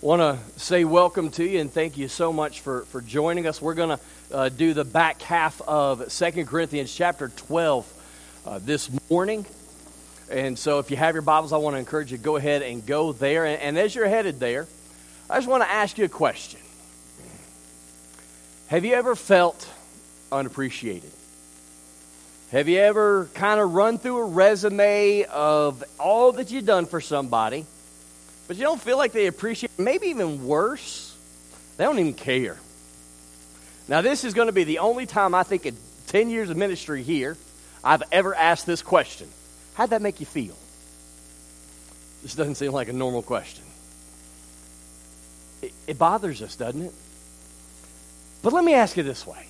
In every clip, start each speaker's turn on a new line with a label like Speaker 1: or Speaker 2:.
Speaker 1: want to say welcome to you and thank you so much for, for joining us. We're going to uh, do the back half of Second Corinthians chapter 12 uh, this morning. And so if you have your Bibles, I want to encourage you to go ahead and go there. And, and as you're headed there, I just want to ask you a question. Have you ever felt unappreciated? Have you ever kind of run through a resume of all that you've done for somebody, but you don't feel like they appreciate? Maybe even worse, they don't even care. Now, this is going to be the only time I think in 10 years of ministry here I've ever asked this question How'd that make you feel? This doesn't seem like a normal question. It, it bothers us, doesn't it? But let me ask you this way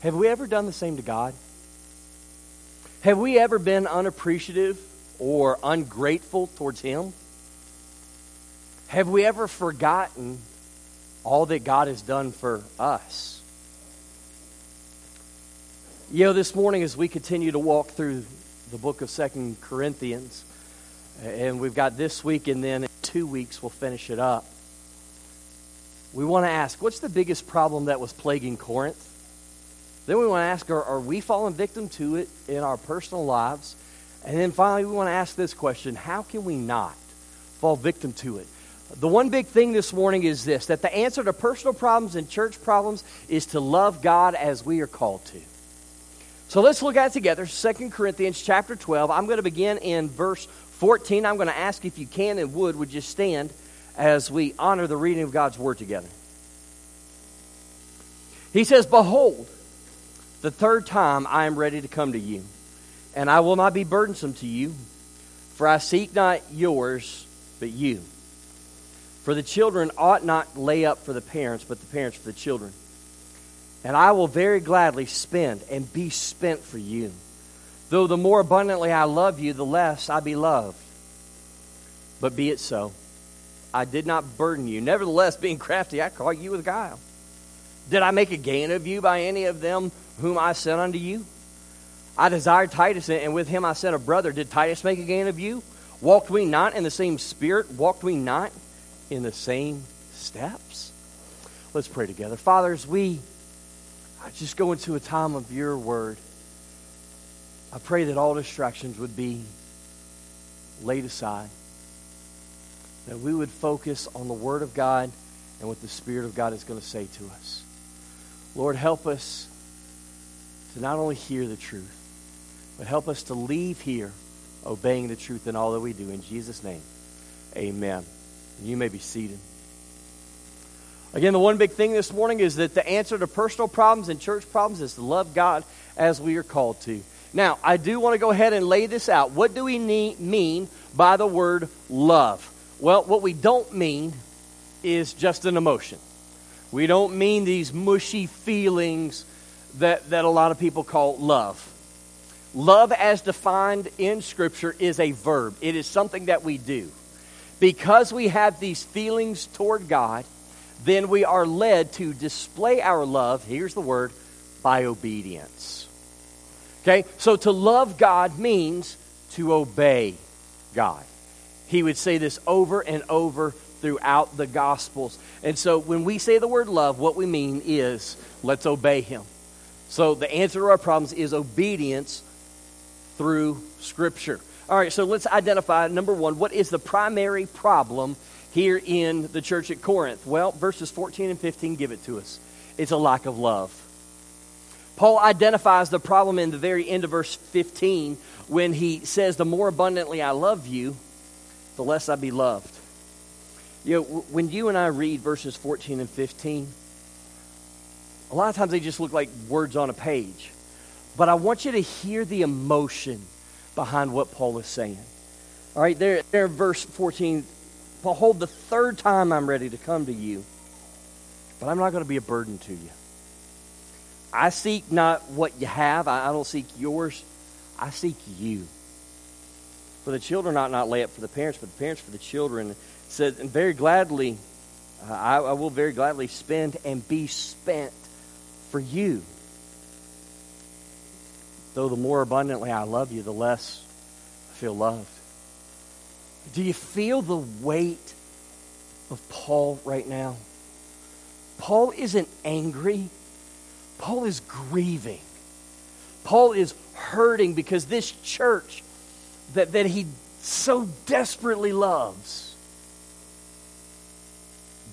Speaker 1: have we ever done the same to God? Have we ever been unappreciative or ungrateful towards Him? Have we ever forgotten all that God has done for us? You know, this morning as we continue to walk through the book of Second Corinthians, and we've got this week, and then in two weeks we'll finish it up. We want to ask, what's the biggest problem that was plaguing Corinth? Then we want to ask, are, are we falling victim to it in our personal lives? And then finally, we want to ask this question how can we not fall victim to it? The one big thing this morning is this that the answer to personal problems and church problems is to love God as we are called to. So let's look at it together. 2 Corinthians chapter 12. I'm going to begin in verse 14. I'm going to ask if you can and would, would you stand as we honor the reading of God's word together? He says, Behold, the third time I am ready to come to you, and I will not be burdensome to you, for I seek not yours, but you. For the children ought not lay up for the parents, but the parents for the children. And I will very gladly spend and be spent for you. Though the more abundantly I love you, the less I be loved. But be it so. I did not burden you. Nevertheless, being crafty, I caught you with guile. Did I make a gain of you by any of them whom I sent unto you? I desired Titus, and with him I sent a brother. Did Titus make a gain of you? Walked we not in the same spirit? Walked we not in the same steps? Let's pray together. Fathers, we just go into a time of your word. I pray that all distractions would be laid aside, that we would focus on the word of God and what the Spirit of God is going to say to us. Lord, help us to not only hear the truth, but help us to leave here obeying the truth in all that we do. In Jesus' name, amen. You may be seated. Again, the one big thing this morning is that the answer to personal problems and church problems is to love God as we are called to. Now, I do want to go ahead and lay this out. What do we need, mean by the word love? Well, what we don't mean is just an emotion. We don't mean these mushy feelings that, that a lot of people call love. Love, as defined in Scripture, is a verb, it is something that we do. Because we have these feelings toward God, then we are led to display our love, here's the word, by obedience. Okay? So to love God means to obey God. He would say this over and over throughout the Gospels. And so when we say the word love, what we mean is let's obey Him. So the answer to our problems is obedience through Scripture. All right, so let's identify number one what is the primary problem here in the church at Corinth? Well, verses 14 and 15 give it to us it's a lack of love. Paul identifies the problem in the very end of verse 15 when he says, The more abundantly I love you, the less I be loved. You know, when you and I read verses 14 and 15, a lot of times they just look like words on a page. But I want you to hear the emotion behind what Paul is saying. All right, there, there verse 14. Behold, the third time I'm ready to come to you, but I'm not going to be a burden to you. I seek not what you have, I, don't seek yours, I seek you. For the children ought not lay up for the parents, but the parents for the children. said, and very gladly, uh, I, I will very gladly spend and be spent for you. Though the more abundantly I love you, the less I feel loved. Do you feel the weight of Paul right now? Paul isn't angry. Paul is grieving. Paul is hurting because this church that, that he so desperately loves,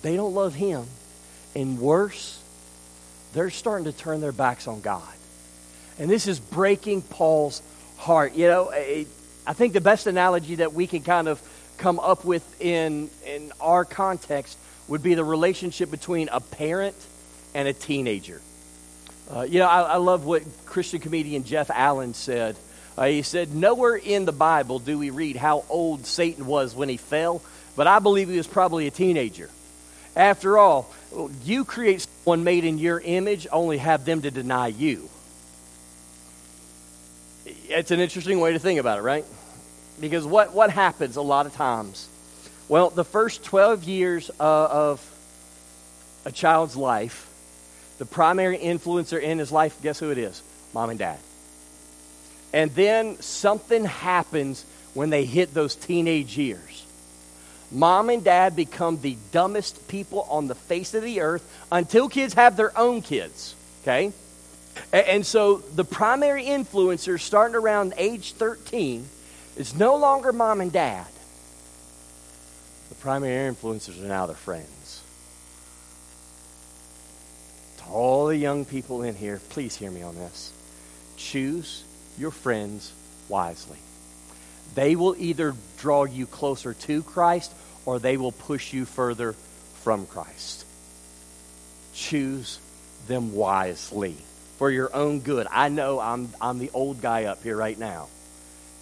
Speaker 1: they don't love him. And worse, they're starting to turn their backs on God. And this is breaking Paul's heart. You know, I think the best analogy that we can kind of come up with in, in our context would be the relationship between a parent and a teenager. Uh, you know, I, I, love what Christian comedian Jeff Allen said. Uh, he said, Nowhere in the Bible do we read how old Satan was when he fell, but I believe he was probably a teenager. After all, you create someone made in your image, only have them to deny you. It's an interesting way to think about it, right? Because what, what happens a lot of times? Well, the first 12 years of a child's life, the primary influencer in his life, guess who it is? Mom and dad. And then something happens when they hit those teenage years. Mom and dad become the dumbest people on the face of the earth until kids have their own kids. Okay? And so the primary influencer starting around age 13 is no longer mom and dad. The primary influencers are now their friends. To all the young people in here, please hear me on this. Choose your friends wisely. They will either draw you closer to Christ or they will push you further from Christ. Choose them wisely for your own good. I know I'm, I'm the old guy up here right now.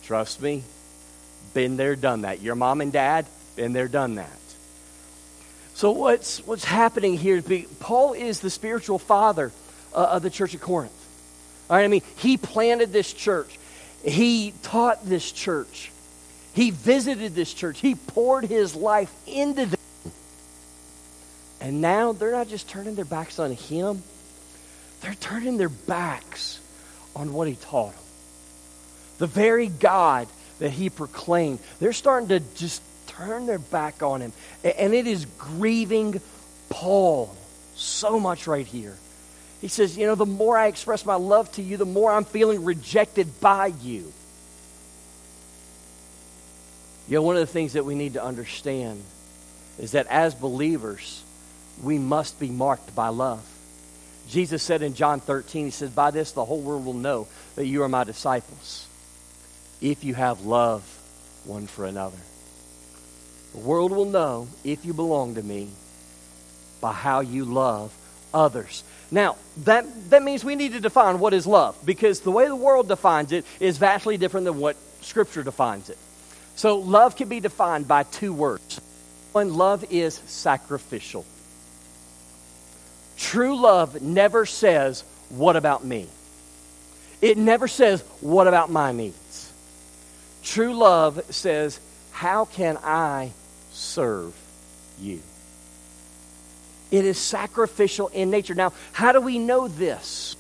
Speaker 1: Trust me, been there, done that. Your mom and dad, been there, done that. So what's what's happening here is Paul is the spiritual father uh, of the church of Corinth. All right, I mean, he planted this church. He taught this church. He visited this church. He poured his life into them. And now they're not just turning their backs on him, they're turning their backs on what he taught them. The very God that he proclaimed, they're starting to just turn their back on him. And it is grieving Paul so much right here. He says, You know, the more I express my love to you, the more I'm feeling rejected by you. You know, one of the things that we need to understand is that as believers, we must be marked by love. Jesus said in John 13, He says, By this the whole world will know that you are my disciples, if you have love one for another. The world will know if you belong to me by how you love others. Now, that, that means we need to define what is love because the way the world defines it is vastly different than what Scripture defines it. So, love can be defined by two words. One, love is sacrificial. True love never says, What about me? It never says, What about my needs? True love says, How can I serve you? It is sacrificial in nature. Now, how do we know this?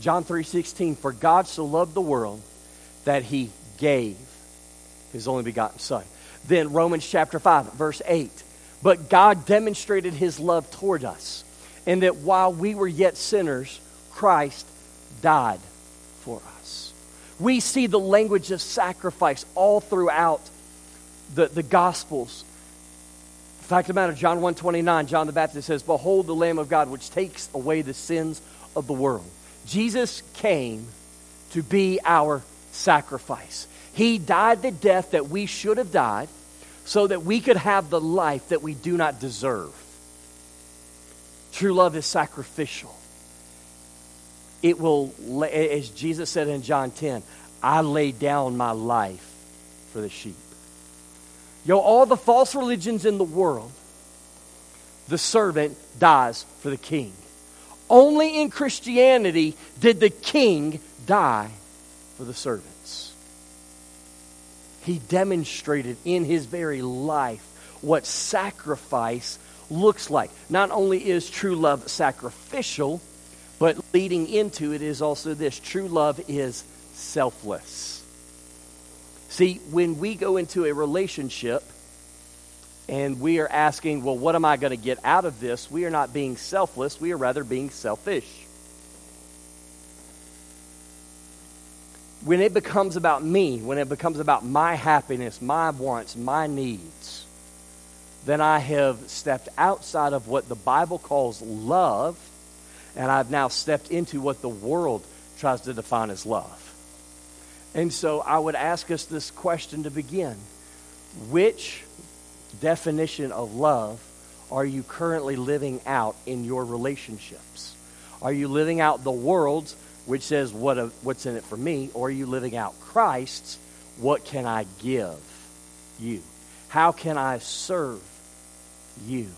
Speaker 1: John 3:16 For God so loved the world that he gave his only begotten son. Then Romans chapter 5 verse 8 But God demonstrated his love toward us and that while we were yet sinners, Christ died for us. We see the language of sacrifice all throughout the, the Gospels. The fact of the matter, John 129, John the Baptist says, Behold the Lamb of God which takes away the sins of the world. Jesus came to be our sacrifice. He died the death that we should have died so that we could have the life that we do not deserve. True love is sacrificial. It will, as Jesus said in John 10, I lay down my life for the sheep. Yo, all the false religions in the world, the servant dies for the king. Only in Christianity did the king die for the servants. He demonstrated in his very life what sacrifice looks like. Not only is true love sacrificial, but leading into it is also this true love is selfless. See, when we go into a relationship and we are asking, well, what am I going to get out of this? We are not being selfless, we are rather being selfish. When it becomes about me, when it becomes about my happiness, my wants, my needs, then I have stepped outside of what the Bible calls love, and I've now stepped into what the world tries to define as love. And so I would ask us this question to begin Which definition of love are you currently living out in your relationships? Are you living out the world's, which says what a, what's in it for me, or are you living out Christ's, what can I give you? How can I serve you?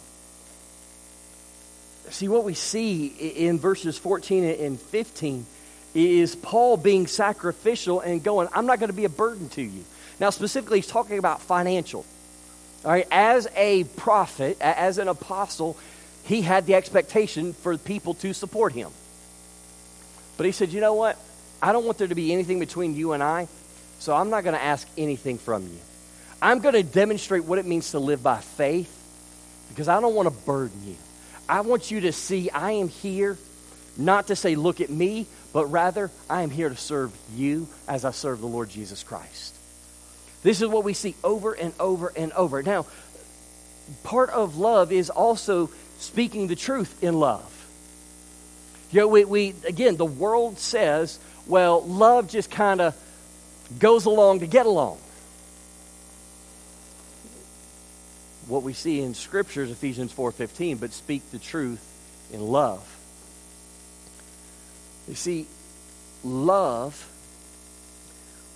Speaker 1: See, what we see in verses 14 and 15 is Paul being sacrificial and going, I'm not going to be a burden to you. Now, specifically, he's talking about financial. All right, as a prophet, as an apostle, he had the expectation for people to support him. But he said, You know what? I don't want there to be anything between you and I, so I'm not going to ask anything from you. I'm going to demonstrate what it means to live by faith because I don't want to burden you. I want you to see I am here not to say, Look at me, but rather, I am here to serve you as I serve the Lord Jesus Christ. This is what we see over and over and over. Now, part of love is also speaking the truth in love. You know, we, we again, the world says, well, love just kind of goes along to get along. What we see in scriptures Ephesians 4.15, but speak the truth in love. You see, love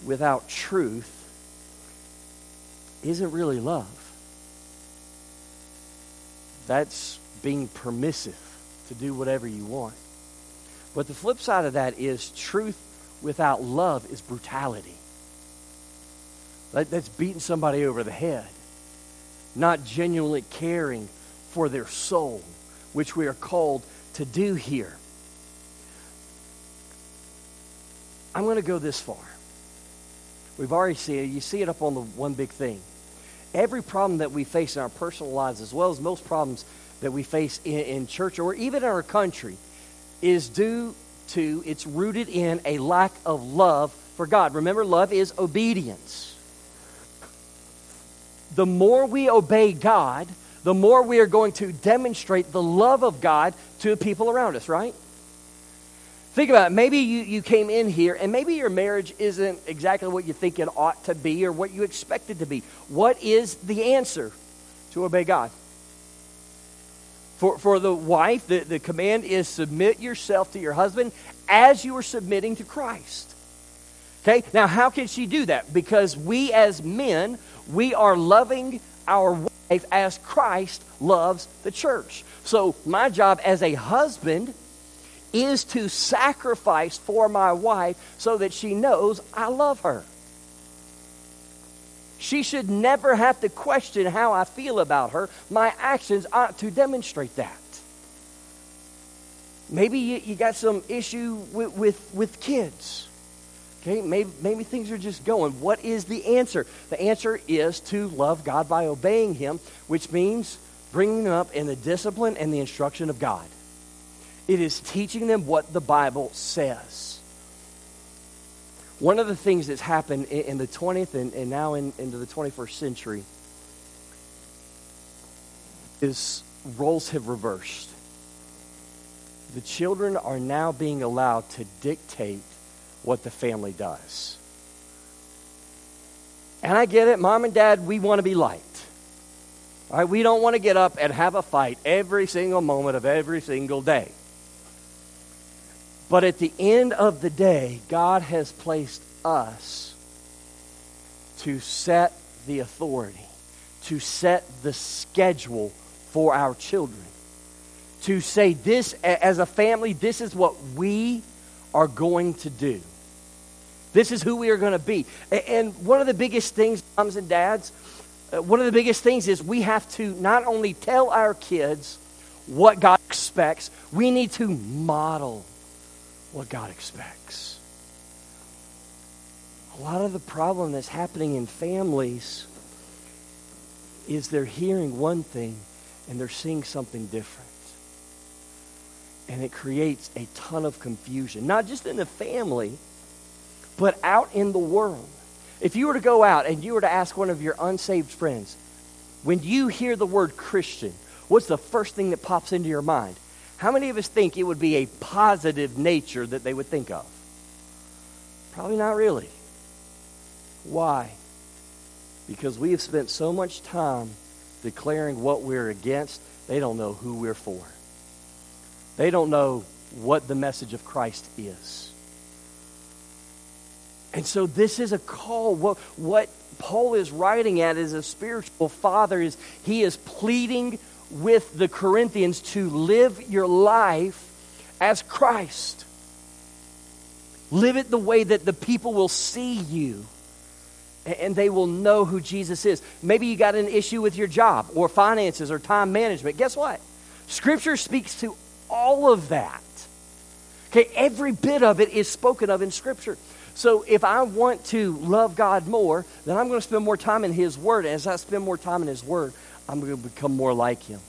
Speaker 1: without truth isn't really love. That's being permissive to do whatever you want. But the flip side of that is truth without love is brutality. That's beating somebody over the head, not genuinely caring for their soul, which we are called to do here. I'm going to go this far. We've already seen it. You see it up on the one big thing. Every problem that we face in our personal lives, as well as most problems that we face in, in church or even in our country, is due to, it's rooted in a lack of love for God. Remember, love is obedience. The more we obey God, the more we are going to demonstrate the love of God to the people around us, right? Think about it. Maybe you, you came in here and maybe your marriage isn't exactly what you think it ought to be or what you expect it to be. What is the answer to obey God? For, for the wife, the, the command is submit yourself to your husband as you are submitting to Christ. Okay? Now, how can she do that? Because we as men, we are loving our wife as Christ loves the church. So, my job as a husband is to sacrifice for my wife so that she knows I love her. She should never have to question how I feel about her. My actions ought to demonstrate that. Maybe you, you got some issue with, with, with kids. Okay, maybe, maybe things are just going. What is the answer? The answer is to love God by obeying Him, which means bringing them up in the discipline and the instruction of God. It is teaching them what the Bible says. One of the things that's happened in, in the 20th and, and now in, into the 21st century is roles have reversed. The children are now being allowed to dictate what the family does. And I get it, mom and dad, we want to be liked. All right, we don't want to get up and have a fight every single moment of every single day. But at the end of the day, God has placed us to set the authority, to set the schedule for our children. To say this, as a family, this is what we are going to do. This is who we are going to be. And one of the biggest things, moms and dads, uh, one of the biggest things is we have to not only tell our kids what God expects, we need to model what God expects. A lot of the problem that's happening in families is they're hearing one thing and they're seeing something different. And it creates a ton of confusion, not just in the family, but out in the world. If you were to go out and you were to ask one of your unsaved friends, when you hear the word Christian, what's the first thing that pops into your mind? How many of us think it would be a positive nature that they would think of? Probably not really. Why? Because we have spent so much time declaring what we're against, they don't know who we're for. They don't know what the message of Christ is. And so this is a call. What, what Paul is writing at as a spiritual father is he is pleading with the Corinthians to live your life as Christ. Live it the way that the people will see you and they will know who Jesus is. Maybe you got an issue with your job or finances or time management. Guess what? Scripture speaks to all of that. Okay, every bit of it is spoken of in Scripture. So if I want to love God more, then I'm going to spend more time in His Word. As I spend more time in His Word, I'm going to become more like Him.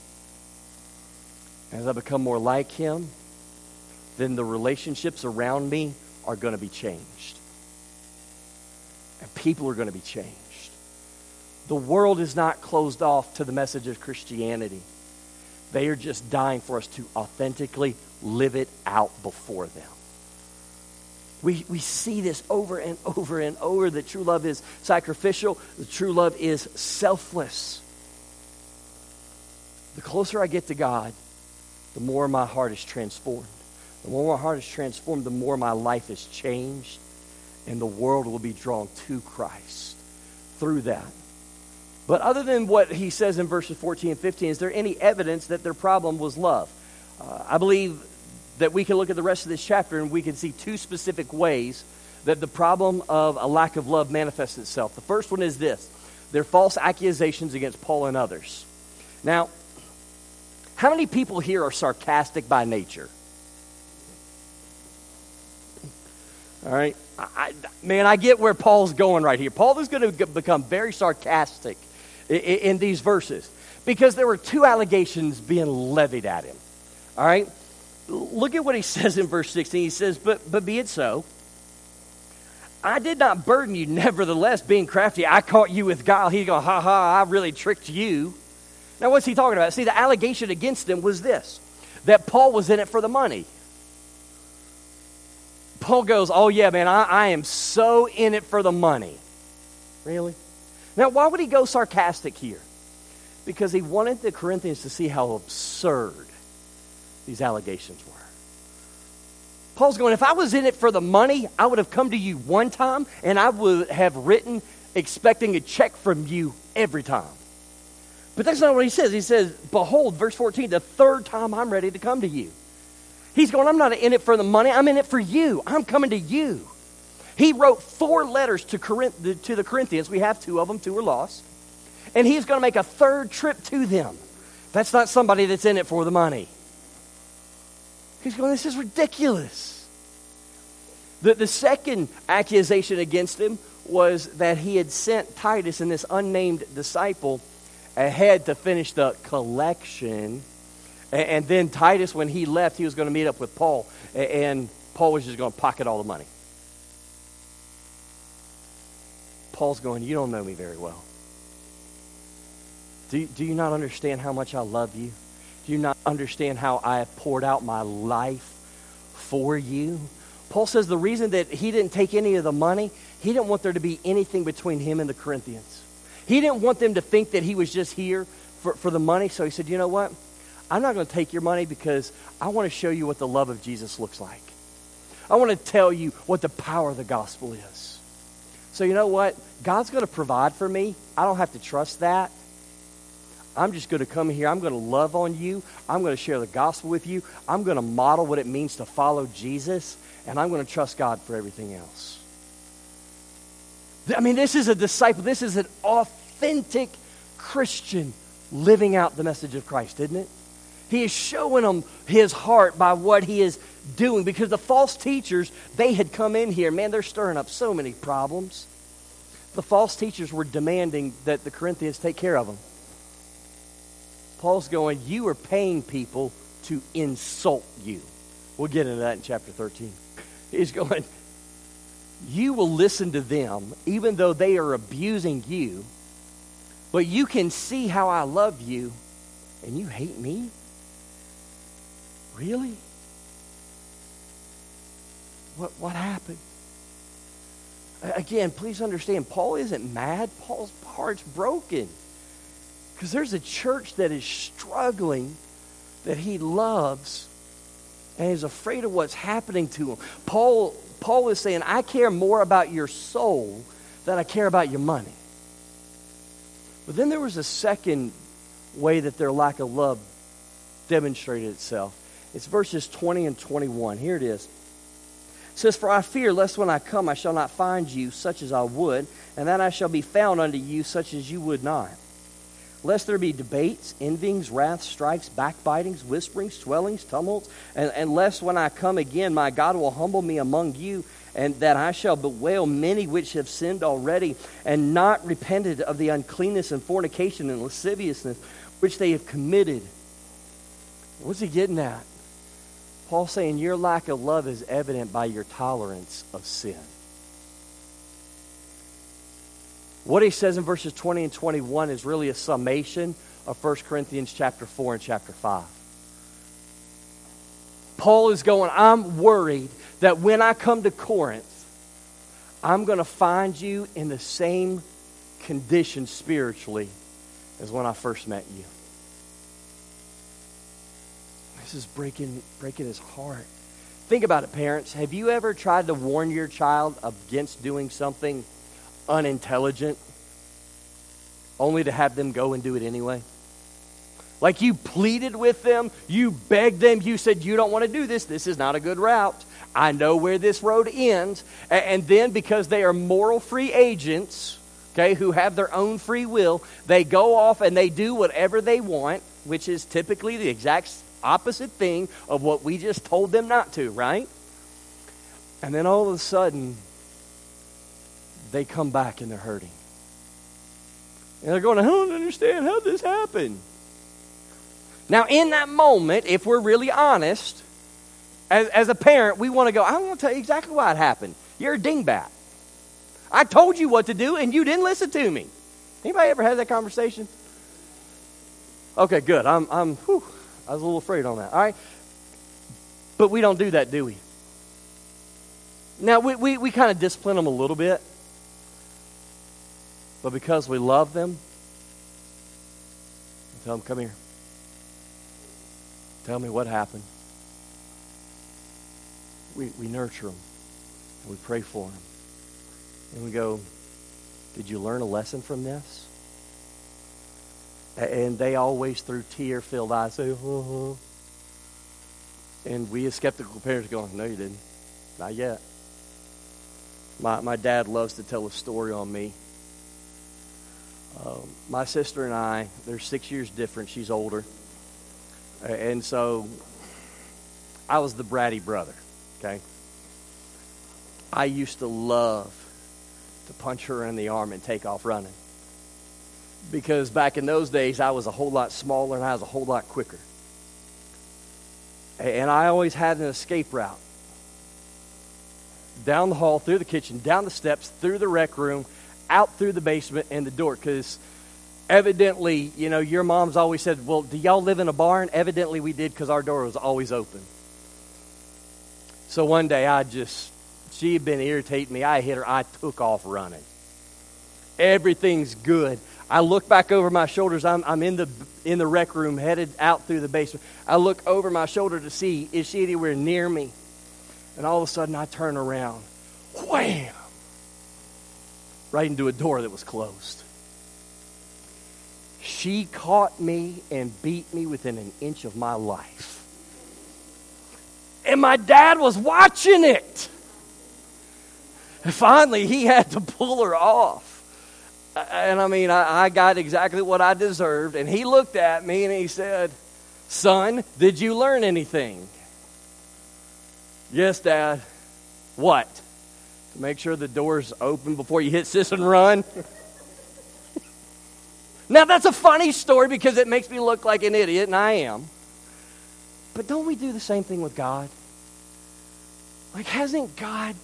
Speaker 1: As I become more like Him, then the relationships around me are going to be changed. And people are going to be changed. The world is not closed off to the message of Christianity. They are just dying for us to authentically live it out before them. We, we see this over and over and over that true love is sacrificial, the true love is selfless. The closer I get to God, the more my heart is transformed. The more my heart is transformed, the more my life is changed, and the world will be drawn to Christ through that. But other than what he says in verses 14 and 15, is there any evidence that their problem was love? Uh, I believe that we can look at the rest of this chapter and we can see two specific ways that the problem of a lack of love manifests itself. The first one is this they're false accusations against Paul and others. Now, how many people here are sarcastic by nature? All right. I, man, I get where Paul's going right here. Paul is going to become very sarcastic in, in these verses because there were two allegations being levied at him. All right look at what he says in verse 16. He says, But, but be it so. I did not burden you, nevertheless, being crafty. I caught you with guile. He go, ha ha, I really tricked you. Now, what's he talking about? See, the allegation against him was this that Paul was in it for the money. Paul goes, Oh, yeah, man, I, I am so in it for the money. Really? Now, why would he go sarcastic here? Because he wanted the Corinthians to see how absurd these allegations were. Paul's going, if I was in it for the money, I would have come to you one time and I would have written expecting a check from you every time. But that's not what he says. He says, Behold, verse 14, the third time I'm ready to come to you. He's going, I'm not in it for the money, I'm in it for you. I'm coming to you. He wrote four letters to, Corinth, to the Corinthians. We have two of them, two were lost. And he's going to make a third trip to them. That's not somebody that's in it for the money. He's going, This is ridiculous. The, the second accusation against him was that he had sent Titus and this unnamed disciple ahead to finish the collection. And, and then Titus, when he left, he was going to meet up with Paul. And Paul was just going to pocket all the money. Paul's going, You don't know me very well. Do, do you not understand how much I love you? Do you not understand how I have poured out my life for you? Paul says the reason that he didn't take any of the money, he didn't want there to be anything between him and the Corinthians. He didn't want them to think that he was just here for, for the money. So he said, you know what? I'm not going to take your money because I want to show you what the love of Jesus looks like. I want to tell you what the power of the gospel is. So you know what? God's going to provide for me. I don't have to trust that. I'm just going to come here. I'm going to love on you. I'm going to share the gospel with you. I'm going to model what it means to follow Jesus. And I'm going to trust God for everything else. I mean, this is a disciple. This is an authentic Christian living out the message of Christ, isn't it? He is showing them his heart by what he is doing because the false teachers, they had come in here. Man, they're stirring up so many problems. The false teachers were demanding that the Corinthians take care of them. Paul's going, You are paying people to insult you. We'll get into that in chapter 13. He's going, You will listen to them even though they are abusing you, but you can see how I love you and you hate me? Really? What, what happened? Again, please understand, Paul isn't mad. Paul's heart's broken. Because there's a church that is struggling that he loves and is afraid of what's happening to him. Paul, Paul is saying, I care more about your soul than I care about your money. But then there was a second way that their lack of love demonstrated itself. It's verses 20 and 21. Here it is. It says, For I fear lest when I come I shall not find you such as I would, and that I shall be found unto you such as you would not. Lest there be debates, envyings, wrath, strikes, backbitings, whisperings, swellings, tumults, and, and lest when I come again my God will humble me among you, and that I shall bewail many which have sinned already, and not repented of the uncleanness and fornication and lasciviousness which they have committed. What's he getting at? Paul saying your lack of love is evident by your tolerance of sin. What he says in verses 20 and 21 is really a summation of 1 Corinthians chapter 4 and chapter 5. Paul is going, I'm worried that when I come to Corinth, I'm going to find you in the same condition spiritually as when I first met you. This is breaking, breaking his heart. Think about it, parents. Have you ever tried to warn your child against doing something unintelligent only to have them go and do it anyway? Like you pleaded with them, you begged them, you said, You don't want to do this, this is not a good route. I know where this road ends. And then, because they are moral free agents, okay, who have their own free will, they go off and they do whatever they want, which is typically the exact opposite thing of what we just told them not to, right? And then all of a sudden, they come back and they're hurting. And they're going, I don't understand how this happened. Now, in that moment, if we're really honest, as, as a parent, we want to go, I want to tell you exactly why it happened. You're a dingbat. I told you what to do, and you didn't listen to me. Anybody ever had that conversation? Okay, good. I'm, I'm, whew, I was a little afraid on that. All right? But we don't do that, do we? Now, we, we, we kind of discipline them a little bit. But because we love them, tell them, come here. Tell me what happened. We, we nurture them. And we pray for them. And we go, did you learn a lesson from this? And they always, through tear filled eyes, say, uh-huh. And we as skeptical parents going, no, you didn't. Not yet. My, my dad loves to tell a story on me. Um, my sister and I, they're six years different. She's older. And so I was the bratty brother, okay? I used to love to punch her in the arm and take off running. Because back in those days, I was a whole lot smaller and I was a whole lot quicker. And I always had an escape route down the hall, through the kitchen, down the steps, through the rec room, out through the basement and the door. Because evidently, you know, your mom's always said, Well, do y'all live in a barn? Evidently, we did because our door was always open. So one day, I just, she had been irritating me. I hit her. I took off running. Everything's good. I look back over my shoulders. I'm, I'm in, the, in the rec room, headed out through the basement. I look over my shoulder to see, is she anywhere near me? And all of a sudden, I turn around. Wham! Right into a door that was closed. She caught me and beat me within an inch of my life. And my dad was watching it. And finally, he had to pull her off. And I mean, I, I, got exactly what I deserved. And he looked at me and he said, Son, did you learn anything? Yes, Dad. What? Make sure the door's open before you hit sis and run? Now, that's a funny story because it makes me look like an idiot, and I am. But don't we do the same thing with God? Like, hasn't God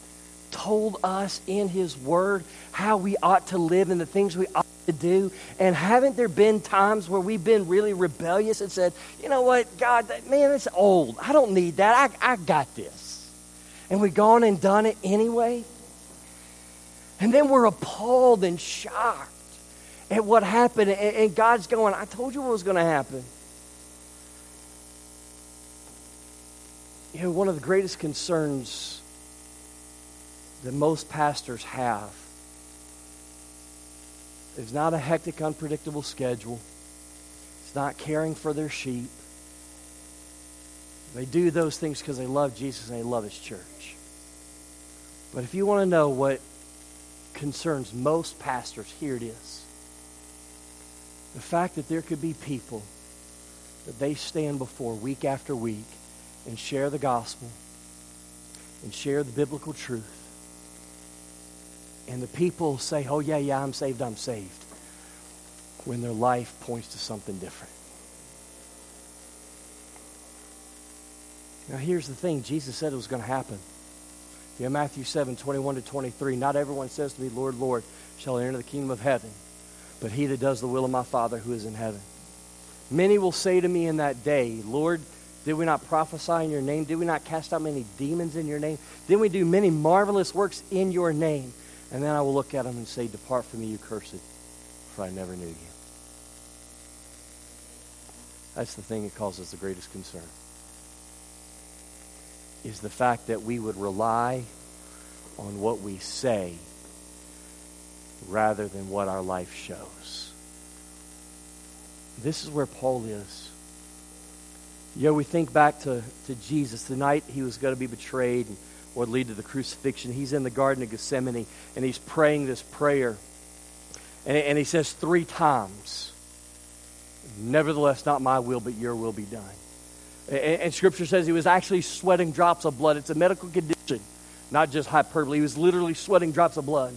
Speaker 1: told us in His Word how we ought to live and the things we ought to do? And haven't there been times where we've been really rebellious and said, you know what, God, that, man, it's old. I don't need that. I, I got this. And we've gone and done it anyway? And then we're appalled and shocked at what happened. And God's going, I told you what was going to happen. You know, one of the greatest concerns that most pastors have is not a hectic, unpredictable schedule. It's not caring for their sheep. They do those things because they love Jesus and they love His church. But if you want to know what concerns most pastors, here it is. The fact that there could be people that they stand before week after week and share the gospel and share the biblical truth. And the people say, oh, yeah, yeah, I'm saved, I'm saved, when their life points to something different. Now, here's the thing Jesus said it was going to happen. Yeah, Matthew 7 21 to 23. Not everyone says to me, Lord, Lord, shall enter the kingdom of heaven, but he that does the will of my Father who is in heaven. Many will say to me in that day, Lord, did we not prophesy in your name? Did we not cast out many demons in your name? Did we do many marvelous works in your name? And then I will look at them and say, Depart from me, you cursed, for I never knew you. That's the thing that causes the greatest concern. Is the fact that we would rely on what we say rather than what our life shows. This is where Paul is. You know, we think back to, to Jesus, the night he was going to be betrayed would lead to the crucifixion. He's in the Garden of Gethsemane and he's praying this prayer. And, and he says three times, Nevertheless, not my will, but your will be done. And, Scripture says he was actually sweating drops of blood. It's a medical condition, not just hyperbole. He was literally sweating drops of blood.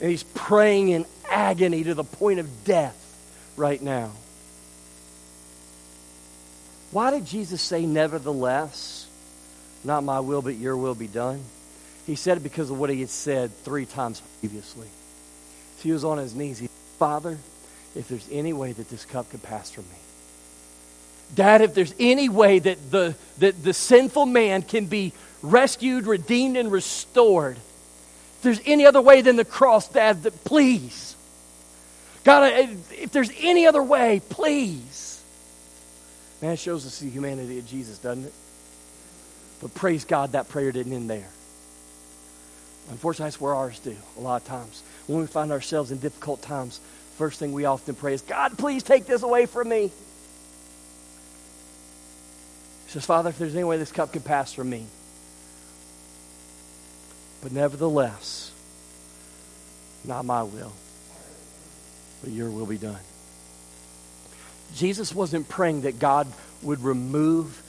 Speaker 1: And he's praying in agony to the point of death right now. Why did Jesus say, Nevertheless, not my will, but your will be done? He said it because of what he had said three times previously. So he was on his knees. He said, Father, if there's any way that this cup could pass from me. Dad, if there's any way that the, that the sinful man can be rescued, redeemed, and restored, if there's any other way than the cross, Dad, that please. God, if there's any other way, please. Man, it shows us the humanity of Jesus, doesn't it? But praise God, that prayer didn't end there. Unfortunately, that's where ours do a lot of times. When we find ourselves in difficult times, first thing we often pray is, God, please take this away from me. He says, Father, if there's any way this cup can pass from me. But nevertheless, not my will, but your will be done. Jesus wasn't praying that God would remove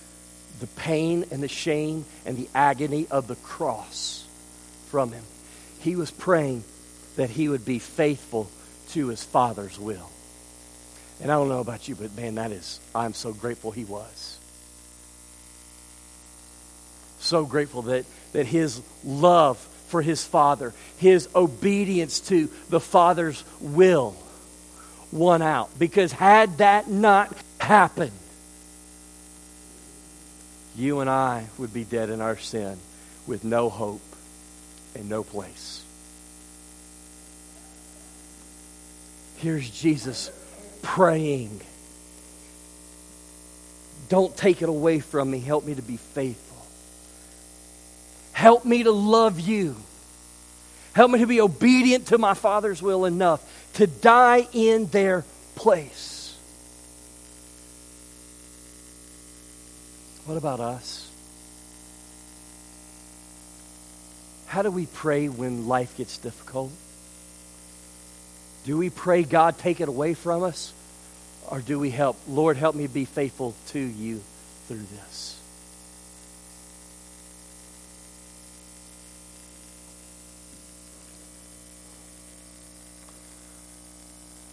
Speaker 1: the pain and the shame and the agony of the cross from him. He was praying that he would be faithful to his Father's will. And I don't know about you, but man, that is, I'm so grateful he was. So grateful that, that his love for his Father, his obedience to the Father's will, won out. Because had that not happened, you and I would be dead in our sin with no hope and no place. Here's Jesus praying. Don't take it away from me. Help me to be faithful. Help me to love you. Help me to be obedient to my Father's will enough to die in their place. What about us? How do we pray when life gets difficult? Do we pray, God, take it away from us? Or do we help, Lord, help me be faithful to you through this?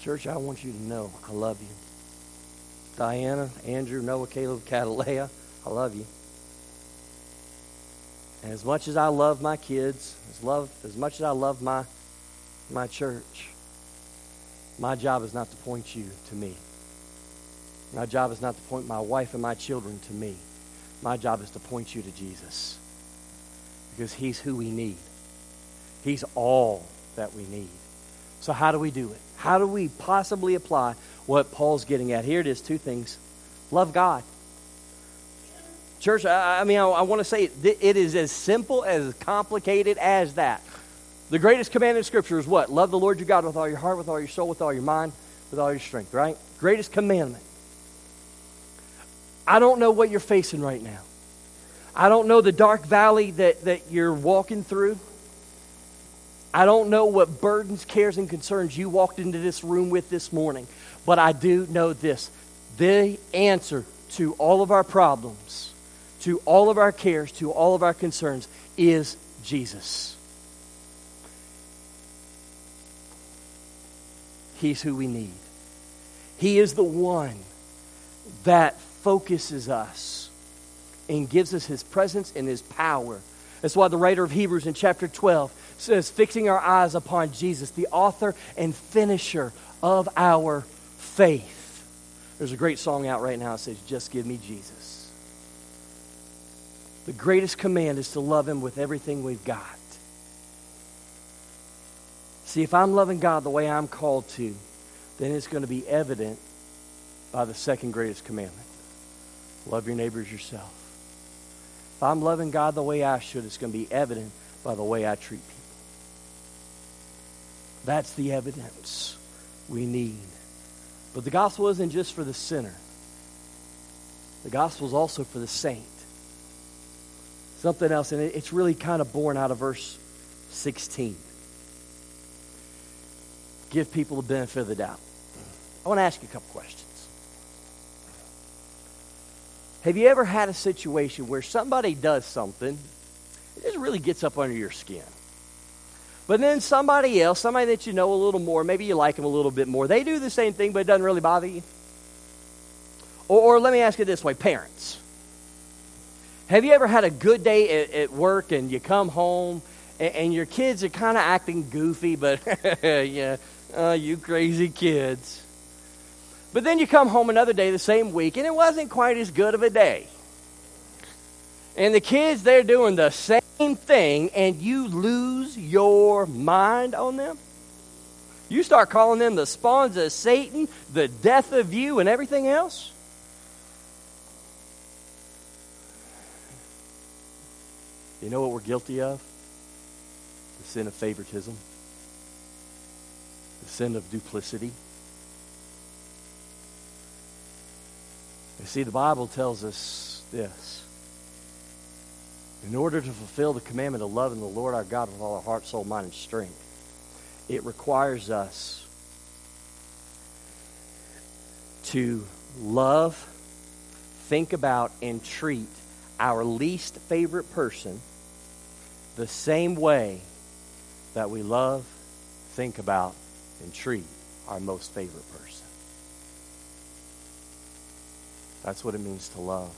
Speaker 1: Church, I want you to know I love you. Diana, Andrew, Noah, Caleb, Catalea, I love you. And as much as I love my kids, as love as much as I love my my church, my job is not to point you to me. My job is not to point my wife and my children to me. My job is to point you to Jesus. Because he's who we need. He's all that we need. So how do we do it? How do we possibly apply what Paul's getting at? Here it is, two things. Love God. Church, I, mean, I, I want to say it, it is as simple, as complicated as that. The greatest command in Scripture is what? Love the Lord your God with all your heart, with all your soul, with all your mind, with all your strength, right? Greatest commandment. I don't know what you're facing right now. I don't know the dark valley that, that you're walking through. I don't know what burdens, cares, and concerns you walked into this room with this morning, but I do know this. The answer to all of our problems, to all of our cares, to all of our concerns is Jesus. He's who we need. He is the one that focuses us and gives us his presence and his power. That's why the writer of Hebrews in chapter 12 says, fixing our eyes upon Jesus, the author and finisher of our faith. There's a great song out right now that says, Just give me Jesus. The greatest command is to love him with everything we've got. See, if I'm loving God the way I'm called to, then it's going to be evident by the second greatest commandment love your neighbors yourself. If I'm loving God the way I should, it's going to be evident by the way I treat people. That's the evidence we need. But the gospel isn't just for the sinner, the gospel is also for the saint. Something else, and it's really kind of born out of verse 16. Give people the benefit of the doubt. I want to ask you a couple questions. Have you ever had a situation where somebody does something, it just really gets up under your skin? But then somebody else, somebody that you know a little more, maybe you like them a little bit more, they do the same thing, but it doesn't really bother you. Or, or let me ask it this way parents. Have you ever had a good day at, at work and you come home and, and your kids are kind of acting goofy, but yeah, uh, you crazy kids. But then you come home another day the same week and it wasn't quite as good of a day. And the kids, they're doing the same thing and you lose your mind on them? You start calling them the spawns of Satan, the death of you, and everything else? You know what we're guilty of? The sin of favoritism, the sin of duplicity. You see, the Bible tells us this in order to fulfill the commandment of loving the Lord our God with all our heart, soul, mind, and strength, it requires us to love, think about, and treat our least favorite person the same way that we love, think about, and treat our most favorite person. That's what it means to love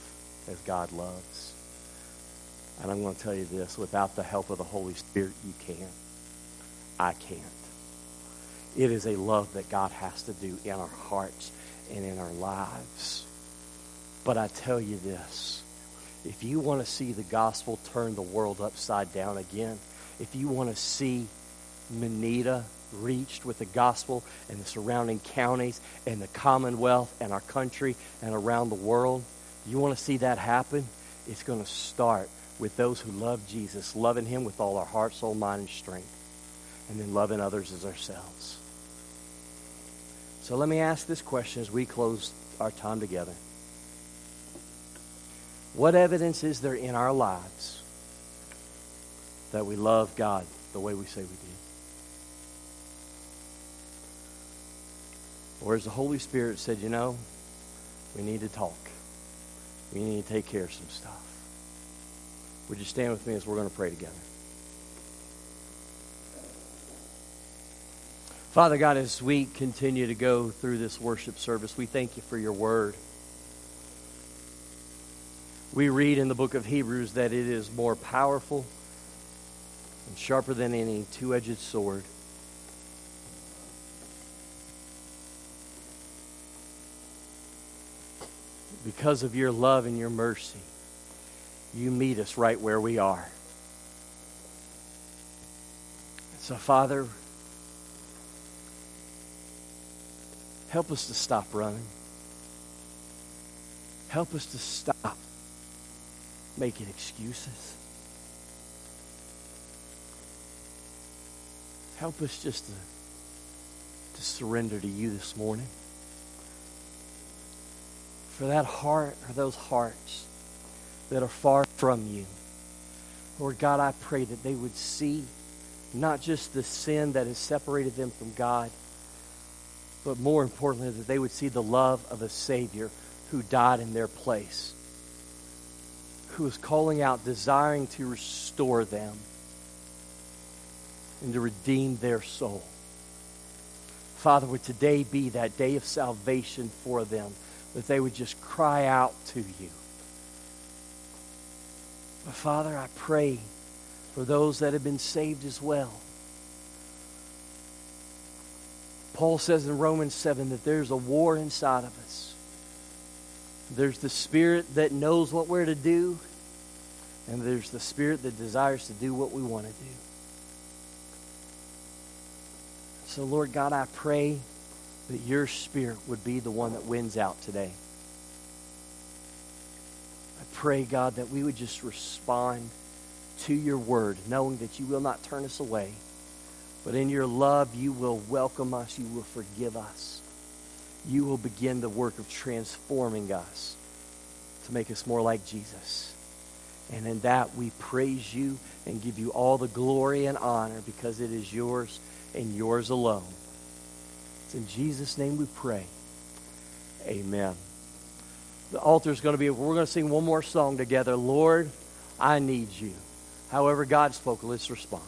Speaker 1: as God loves. And I'm going to tell you this without the help of the Holy Spirit, you can't. I can't. It is a love that God has to do in our hearts and in our lives. But I tell you this if you want to see the gospel turn the world upside down again, if you want to see Manita reached with the gospel and the surrounding counties and the Commonwealth and our country and around the world, you want to see that happen? It's going to start with those who love Jesus, loving Him with all our heart, soul, mind, and strength, and then loving others as ourselves. So let me ask this question as we close our time together. What evidence is there in our lives that we love God the way we say we do? Or has the Holy Spirit said, you know, we need to talk. We need to take care of some stuff. Would you stand with me as we're going to pray together? Father God, as we continue to go through this worship service, we thank you for your word. We read in the book of Hebrews that it is more powerful and sharper than any two edged sword. Because of your love and your mercy, you meet us right where we are. So, Father, Help us to stop running. Help us to stop making excuses. Help us just to, to surrender to you this morning. For that heart or those hearts that are far from you. Lord God, I pray that they would see not just the sin that has separated them from God, but more importantly, that they would see the love of a Savior who died in their place, who is calling out, desiring to restore them and to redeem their soul. Father, would today be that day of salvation for them, that they would just cry out to you. But Father, I pray for those that have been saved as well. Paul says in Romans 7 that there's a war inside of us. There's the spirit that knows what we're to do, and there's the spirit that desires to do what we want to do. So, Lord God, I pray that your spirit would be the one that wins out today. I pray, God, that we would just respond to your word, knowing that you will not turn us away. But in your love, you will welcome us. You will forgive us. You will begin the work of transforming us to make us more like Jesus. And in that, we praise you and give you all the glory and honor because it is yours and yours alone. It's in Jesus' name we pray. Amen. The altar is going to be, we're going to sing one more song together. Lord, I need you. However, God spoke, let's respond.